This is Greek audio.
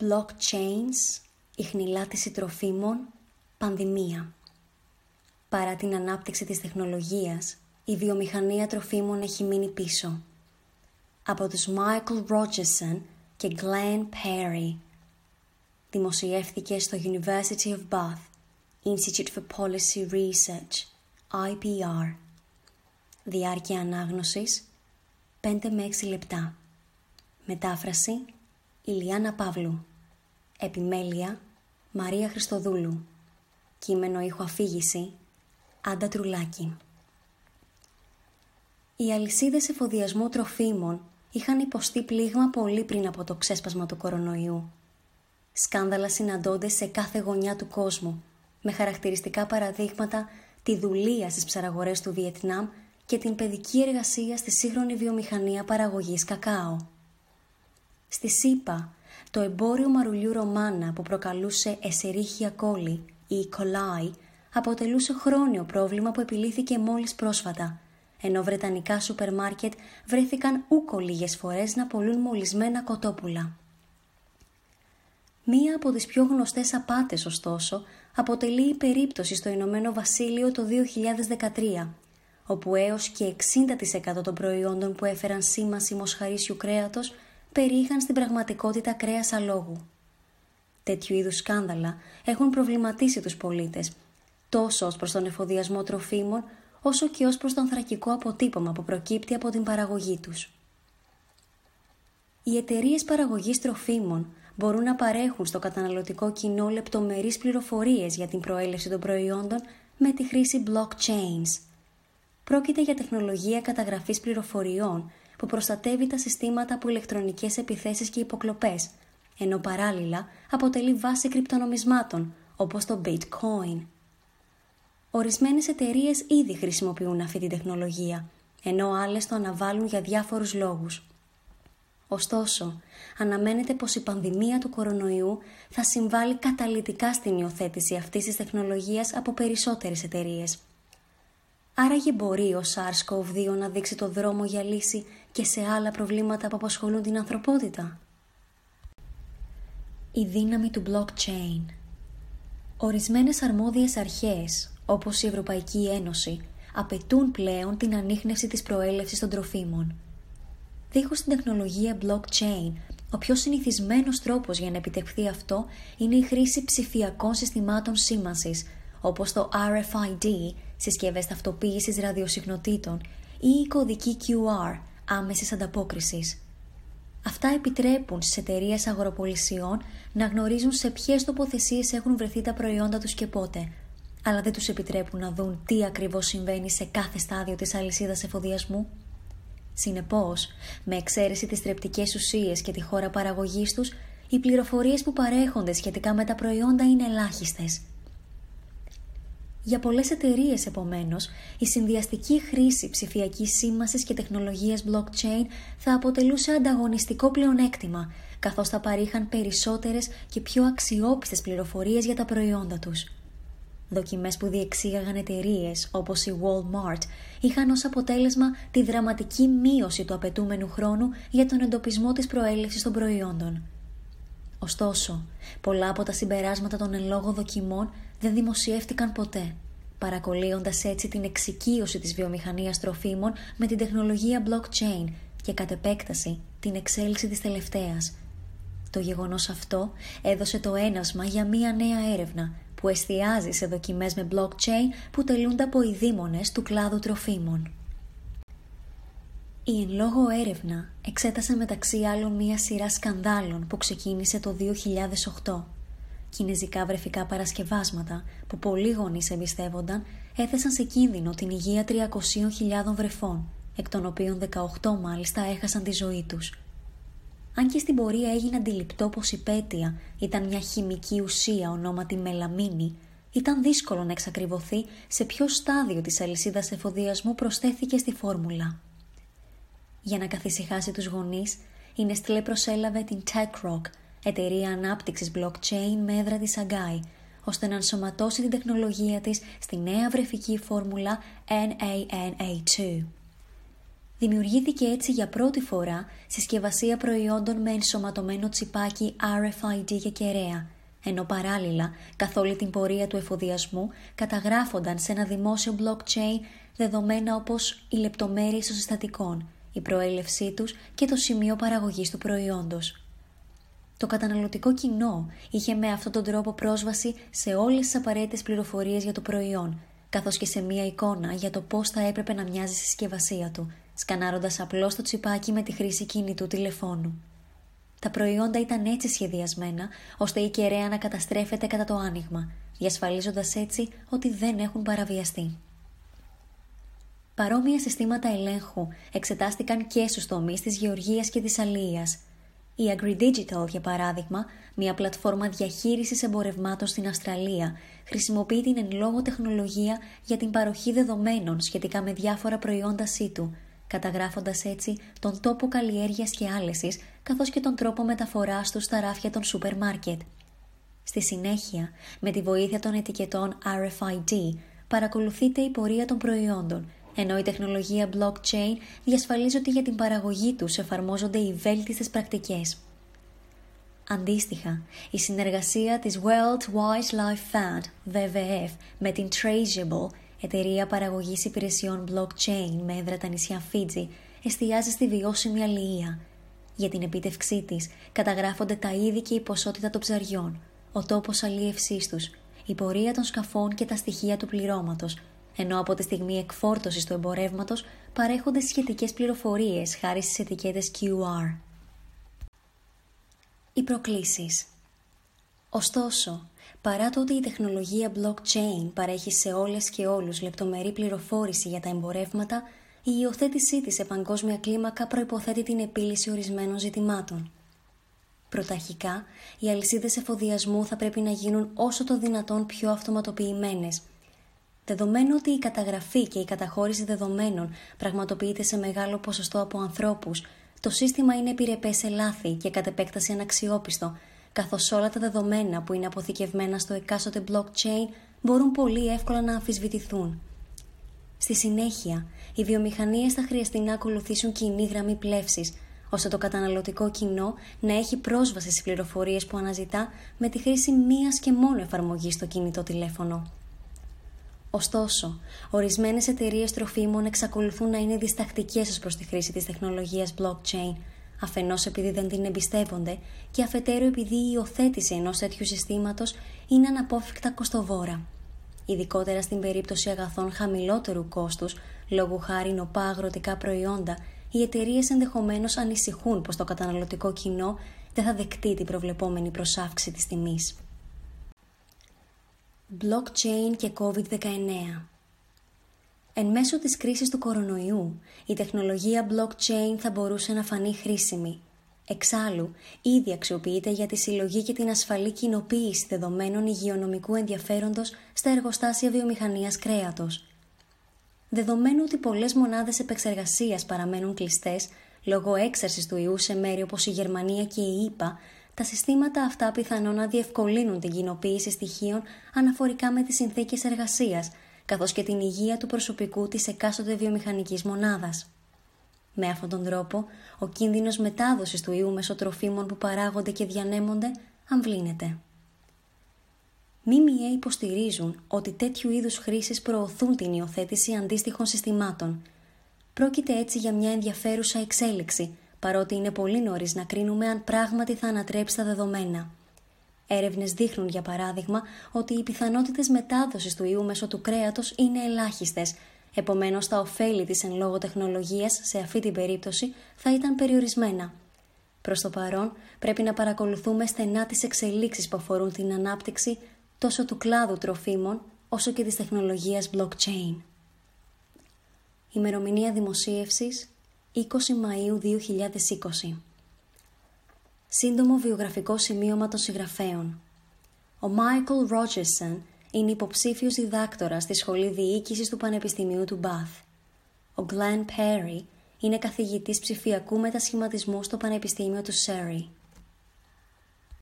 Blockchains, η χνηλάτιση τροφίμων, πανδημία. Παρά την ανάπτυξη της τεχνολογίας, η βιομηχανία τροφίμων έχει μείνει πίσω. Από τους Michael Rogerson και Glenn Perry. Δημοσιεύθηκε στο University of Bath, Institute for Policy Research, IPR. Διάρκεια ανάγνωσης 5 με 6 λεπτά. Μετάφραση Ηλιάνα Παύλου. Επιμέλεια Μαρία Χριστοδούλου. Κείμενο ήχο αφήγηση Άντα Τρουλάκη. Οι αλυσίδες εφοδιασμού τροφίμων είχαν υποστεί πλήγμα πολύ πριν από το ξέσπασμα του κορονοϊού. Σκάνδαλα συναντώνται σε κάθε γωνιά του κόσμου, με χαρακτηριστικά παραδείγματα τη δουλεία στις ψαραγορές του Βιετνάμ και την παιδική εργασία στη σύγχρονη βιομηχανία παραγωγής κακάο. Στη ΣΥΠΑ, το εμπόριο μαρουλιού Ρωμάνα που προκαλούσε εσερίχια κόλλη ή κολάι αποτελούσε χρόνιο πρόβλημα που επιλύθηκε μόλις πρόσφατα, ενώ βρετανικά σούπερ μάρκετ βρέθηκαν ούκο λίγες φορές να πολλούν μολυσμένα κοτόπουλα. Μία από τις πιο γνωστές απάτες, ωστόσο, αποτελεί η περίπτωση στο Ηνωμένο Βασίλειο το 2013, όπου έως και 60% των προϊόντων που έφεραν σήμαση μοσχαρίσιου κρέατος περιείχαν στην πραγματικότητα κρέας αλόγου. Τέτοιου είδους σκάνδαλα έχουν προβληματίσει τους πολίτες, τόσο ως προς τον εφοδιασμό τροφίμων, όσο και ως προς τον θρακικό αποτύπωμα που προκύπτει από την παραγωγή τους. Οι εταιρείες παραγωγής τροφίμων μπορούν να παρέχουν στο καταναλωτικό κοινό λεπτομερείς πληροφορίες για την προέλευση των προϊόντων με τη χρήση blockchains. Πρόκειται για τεχνολογία καταγραφής πληροφοριών που προστατεύει τα συστήματα από ηλεκτρονικές επιθέσεις και υποκλοπές, ενώ παράλληλα αποτελεί βάση κρυπτονομισμάτων, όπως το Bitcoin. Ορισμένες εταιρείες ήδη χρησιμοποιούν αυτή τη τεχνολογία, ενώ άλλες το αναβάλουν για διάφορους λόγους. Ωστόσο, αναμένεται πως η πανδημία του κορονοϊού θα συμβάλλει καταλητικά στην υιοθέτηση αυτής της τεχνολογίας από περισσότερες εταιρείες. Άραγε μπορεί ο SARS-CoV-2 να δείξει το δρόμο για λύση και σε άλλα προβλήματα που απασχολούν την ανθρωπότητα; Η δύναμη του blockchain Ορισμένες αρμόδιες αρχές, όπως η Ευρωπαϊκή Ένωση, απαιτούν πλέον την ανείχνευση της προέλευσης των τροφίμων. Δίχως την τεχνολογία blockchain, ο πιο συνηθισμένος τρόπος για να επιτευχθεί αυτό είναι η χρήση ψηφιακών συστημάτων σήμανσης, όπως το RFID, συσκευές ταυτοποίησης ραδιοσυχνοτήτων ή η κωδική QR, άμεσης ανταπόκρισης. Αυτά επιτρέπουν στις εταιρείες αγοροπολισιών να γνωρίζουν σε ποιες τοποθεσίες έχουν βρεθεί τα προϊόντα τους και πότε, αλλά δεν τους επιτρέπουν να δουν τι ακριβώς συμβαίνει σε κάθε στάδιο της αλυσίδας εφοδιασμού. Συνεπώς, με εξαίρεση τις τρεπτικές ουσίες και τη χώρα παραγωγής τους, οι πληροφορίες που παρέχονται σχετικά με τα προϊόντα είναι ελάχιστες. Για πολλές εταιρείες επομένως, η συνδυαστική χρήση ψηφιακής σήμασης και τεχνολογίας blockchain θα αποτελούσε ανταγωνιστικό πλεονέκτημα, καθώς θα παρήχαν περισσότερες και πιο αξιόπιστες πληροφορίες για τα προϊόντα τους. Δοκιμές που διεξήγαγαν εταιρείες όπως η Walmart είχαν ως αποτέλεσμα τη δραματική μείωση του απαιτούμενου χρόνου για τον εντοπισμό της προέλευσης των προϊόντων. Ωστόσο, πολλά από τα συμπεράσματα των εν λόγω δοκιμών δεν δημοσιεύτηκαν ποτέ, παρακολύοντας έτσι την εξοικείωση της βιομηχανίας τροφίμων με την τεχνολογία blockchain και κατ' επέκταση την εξέλιξη της τελευταίας. Το γεγονός αυτό έδωσε το ένασμα για μία νέα έρευνα που εστιάζει σε δοκιμές με blockchain που τελούνται από ειδήμονες του κλάδου τροφίμων. Η εν λόγω έρευνα εξέτασε μεταξύ άλλων μία σειρά σκανδάλων που ξεκίνησε το 2008. Κινέζικα βρεφικά παρασκευάσματα που πολλοί γονείς εμπιστεύονταν έθεσαν σε κίνδυνο την υγεία 300.000 βρεφών, εκ των οποίων 18 μάλιστα έχασαν τη ζωή τους. Αν και στην πορεία έγινε αντιληπτό πως η πέτεια ήταν μια χημική ουσία ονόματι μελαμίνη, ήταν δύσκολο να εξακριβωθεί σε ποιο στάδιο της αλυσίδας εφοδιασμού προσθέθηκε στη φόρμουλα. Για να καθησυχάσει τους γονείς, η Nestlé προσέλαβε την TechRock, εταιρεία ανάπτυξης blockchain με έδρα της Σαγκάη, ώστε να ενσωματώσει την τεχνολογία της στη νέα βρεφική φόρμουλα NANA2. Δημιουργήθηκε έτσι για πρώτη φορά συσκευασία προϊόντων με ενσωματωμένο τσιπάκι RFID και κεραία, ενώ παράλληλα καθ' όλη την πορεία του εφοδιασμού καταγράφονταν σε ένα δημόσιο blockchain δεδομένα όπως οι λεπτομέρειες των συστατικών, η προέλευσή τους και το σημείο παραγωγής του προϊόντος. Το καταναλωτικό κοινό είχε με αυτόν τον τρόπο πρόσβαση σε όλες τις απαραίτητες πληροφορίες για το προϊόν, καθώς και σε μία εικόνα για το πώς θα έπρεπε να μοιάζει η συσκευασία του, σκανάροντας απλώς το τσιπάκι με τη χρήση κινητού τηλεφώνου. Τα προϊόντα ήταν έτσι σχεδιασμένα, ώστε η κεραία να καταστρέφεται κατά το άνοιγμα, διασφαλίζοντας έτσι ότι δεν έχουν παραβιαστεί. Παρόμοια συστήματα ελέγχου εξετάστηκαν και στους τομείς της γεωργίας και της αλίας. Η AgriDigital, για παράδειγμα, μια πλατφόρμα διαχείρισης εμπορευμάτων στην Αυστραλία, χρησιμοποιεί την εν λόγω τεχνολογία για την παροχή δεδομένων σχετικά με διάφορα προϊόντα σύτου, καταγράφοντας έτσι τον τόπο καλλιέργειας και άλεσης, καθώς και τον τρόπο μεταφοράς τους στα ράφια των σούπερ μάρκετ. Στη συνέχεια, με τη βοήθεια των ετικετών RFID, παρακολουθείται η πορεία των προϊόντων, ενώ η τεχνολογία blockchain διασφαλίζει ότι για την παραγωγή τους εφαρμόζονται οι βέλτιστες πρακτικές. Αντίστοιχα, η συνεργασία της World Wildlife Fund, WWF, με την Traceable, εταιρεία παραγωγής υπηρεσιών blockchain με έδρα τα νησιά Φίτζι, εστιάζει στη βιώσιμη αλληλεία. Για την επίτευξή της καταγράφονται τα είδη και η ποσότητα των ψαριών, ο τόπος αλλιευσής τους, η πορεία των σκαφών και τα στοιχεία του πληρώματος, ενώ από τη στιγμή εκφόρτωσης του εμπορεύματος παρέχονται σχετικές πληροφορίες χάρη στις ετικέτες QR. Οι προκλήσεις Ωστόσο, παρά το ότι η τεχνολογία blockchain παρέχει σε όλες και όλους λεπτομερή πληροφόρηση για τα εμπορεύματα, η υιοθέτησή της σε παγκόσμια κλίμακα προϋποθέτει την επίλυση ορισμένων ζητημάτων. Πρωταρχικά, οι αλυσίδες εφοδιασμού θα πρέπει να γίνουν όσο το δυνατόν πιο αυτοματοποιημένες, Δεδομένου ότι η καταγραφή και η καταχώρηση δεδομένων πραγματοποιείται σε μεγάλο ποσοστό από ανθρώπους, το σύστημα είναι επιρρεπές σε λάθη και κατ' επέκταση αναξιόπιστο, καθώς όλα τα δεδομένα που είναι αποθηκευμένα στο εκάστοτε blockchain μπορούν πολύ εύκολα να αμφισβητηθούν. Στη συνέχεια, οι βιομηχανίες θα χρειαστεί να ακολουθήσουν κοινή γραμμή πλεύσης, ώστε το καταναλωτικό κοινό να έχει πρόσβαση στις πληροφορίες που αναζητά με τη χρήση μίας και μόνο εφαρμογής στο κινητό τηλέφωνο. Ωστόσο, ορισμένες εταιρείες τροφίμων εξακολουθούν να είναι διστακτικές ως προς τη χρήση της τεχνολογίας blockchain, αφενός επειδή δεν την εμπιστεύονται και αφετέρου επειδή η υιοθέτηση ενός τέτοιου συστήματος είναι αναπόφευκτα κοστοβόρα. Ειδικότερα στην περίπτωση αγαθών χαμηλότερου κόστους, λόγω χάρη νοπά αγροτικά προϊόντα, οι εταιρείες ενδεχομένως ανησυχούν πως το καταναλωτικό κοινό δεν θα δεκτεί την προβλεπόμενη προσάυξη της τιμής. Blockchain και COVID-19 Εν μέσω της κρίσης του κορονοϊού, η τεχνολογία blockchain θα μπορούσε να φανεί χρήσιμη. Εξάλλου, ήδη αξιοποιείται για τη συλλογή και την ασφαλή κοινοποίηση δεδομένων υγειονομικού ενδιαφέροντος στα εργοστάσια βιομηχανίας κρέατος. Δεδομένου ότι πολλές μονάδες επεξεργασίας παραμένουν κλειστές λόγω έξαρσης του ιού σε μέρη όπως η Γερμανία και η ΙΠΑ, τα συστήματα αυτά πιθανόν να διευκολύνουν την κοινοποίηση στοιχείων αναφορικά με τις συνθήκες εργασίας, καθώς και την υγεία του προσωπικού της εκάστοτε βιομηχανικής μονάδας. Με αυτόν τον τρόπο, ο κίνδυνος μετάδοσης του ιού μέσω τροφίμων που παράγονται και διανέμονται αμβλύνεται. ΜΜΕ υποστηρίζουν ότι τέτοιου είδους χρήσεις προωθούν την υιοθέτηση αντίστοιχων συστημάτων. Πρόκειται έτσι για μια ενδιαφέρουσα εξέλιξη παρότι είναι πολύ νωρίς να κρίνουμε αν πράγματι θα ανατρέψει τα δεδομένα. Έρευνες δείχνουν, για παράδειγμα, ότι οι πιθανότητες μετάδοσης του ιού μέσω του κρέατος είναι ελάχιστες, επομένως τα ωφέλη της εν λόγω τεχνολογίας σε αυτή την περίπτωση θα ήταν περιορισμένα. Προς το παρόν, πρέπει να παρακολουθούμε στενά τις εξελίξεις που αφορούν την ανάπτυξη τόσο του κλάδου τροφίμων όσο και της τεχνολογίας blockchain. Ημερομηνία δημοσίευσης 20 Μαΐου 2020 Σύντομο βιογραφικό σημείωμα των συγγραφέων Ο Μάικλ Ρότζερσον είναι υποψήφιος διδάκτορας στη Σχολή Διοίκησης του Πανεπιστημίου του Μπαθ. Ο Γκλέν Πέρι είναι καθηγητής ψηφιακού μετασχηματισμού στο Πανεπιστήμιο του Σέρι.